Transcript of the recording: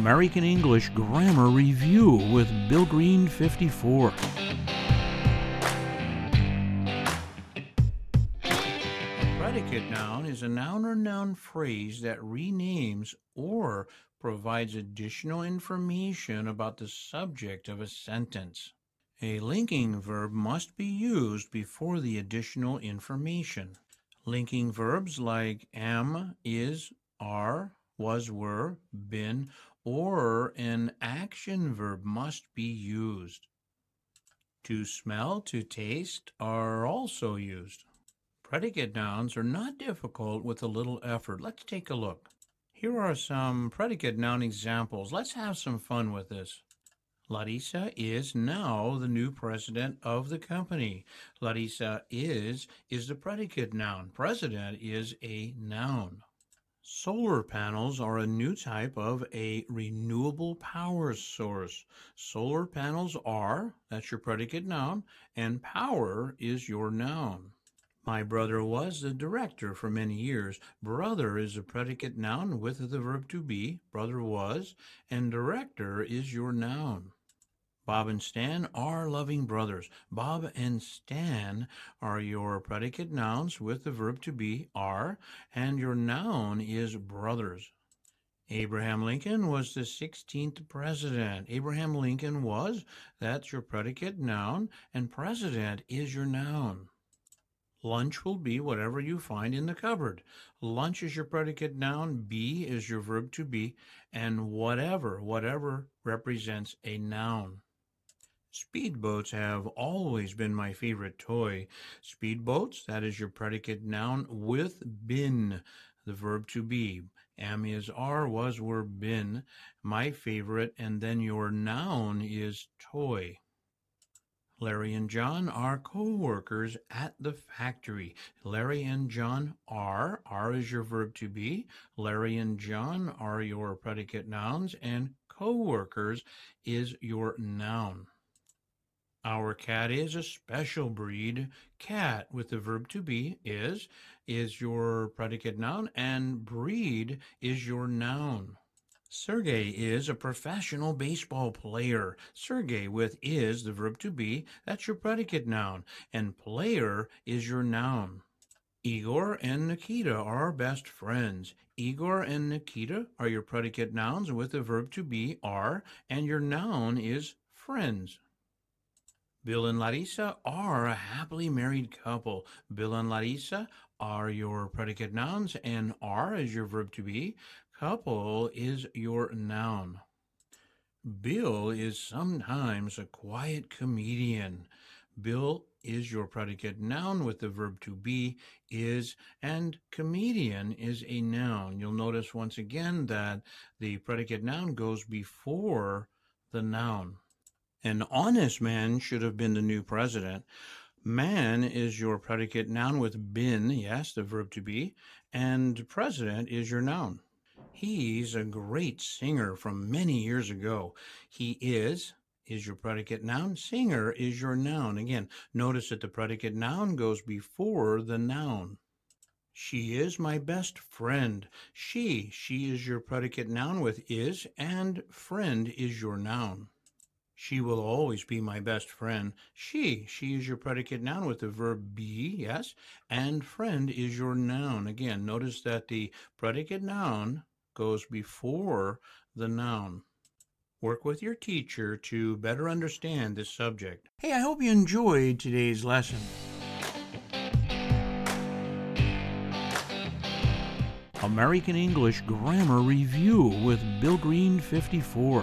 American English Grammar Review with Bill Green 54. Predicate noun is a noun or noun phrase that renames or provides additional information about the subject of a sentence. A linking verb must be used before the additional information. Linking verbs like am, is, are, was, were, been, or an action verb must be used. To smell, to taste are also used. Predicate nouns are not difficult with a little effort. Let's take a look. Here are some predicate noun examples. Let's have some fun with this. Larisa is now the new president of the company. Larisa is is the predicate noun. President is a noun. Solar panels are a new type of a renewable power source. Solar panels are, that's your predicate noun, and power is your noun. My brother was the director for many years. Brother is a predicate noun with the verb to be, brother was, and director is your noun. Bob and Stan are loving brothers. Bob and Stan are your predicate nouns with the verb to be are, and your noun is brothers. Abraham Lincoln was the 16th president. Abraham Lincoln was, that's your predicate noun, and president is your noun. Lunch will be whatever you find in the cupboard. Lunch is your predicate noun, be is your verb to be, and whatever, whatever represents a noun. Speedboats have always been my favorite toy. Speedboats, that is your predicate noun with been, the verb to be. Am is are, was, were, been, my favorite, and then your noun is toy. Larry and John are co-workers at the factory. Larry and John are, are is your verb to be. Larry and John are your predicate nouns, and co-workers is your noun. Our cat is a special breed. Cat with the verb to be is is your predicate noun and breed is your noun. Sergey is a professional baseball player. Sergey with is the verb to be, that's your predicate noun, and player is your noun. Igor and Nikita are best friends. Igor and Nikita are your predicate nouns with the verb to be are, and your noun is friends. Bill and Larisa are a happily married couple. Bill and Larisa are your predicate nouns, and are is your verb to be. Couple is your noun. Bill is sometimes a quiet comedian. Bill is your predicate noun with the verb to be, is, and comedian is a noun. You'll notice once again that the predicate noun goes before the noun. An honest man should have been the new president. Man is your predicate noun with been, yes, the verb to be, and president is your noun. He's a great singer from many years ago. He is is your predicate noun. Singer is your noun. Again, notice that the predicate noun goes before the noun. She is my best friend. She, she is your predicate noun with is, and friend is your noun. She will always be my best friend. She, she is your predicate noun with the verb be, yes, and friend is your noun. Again, notice that the predicate noun goes before the noun. Work with your teacher to better understand this subject. Hey, I hope you enjoyed today's lesson. American English Grammar Review with Bill Green 54.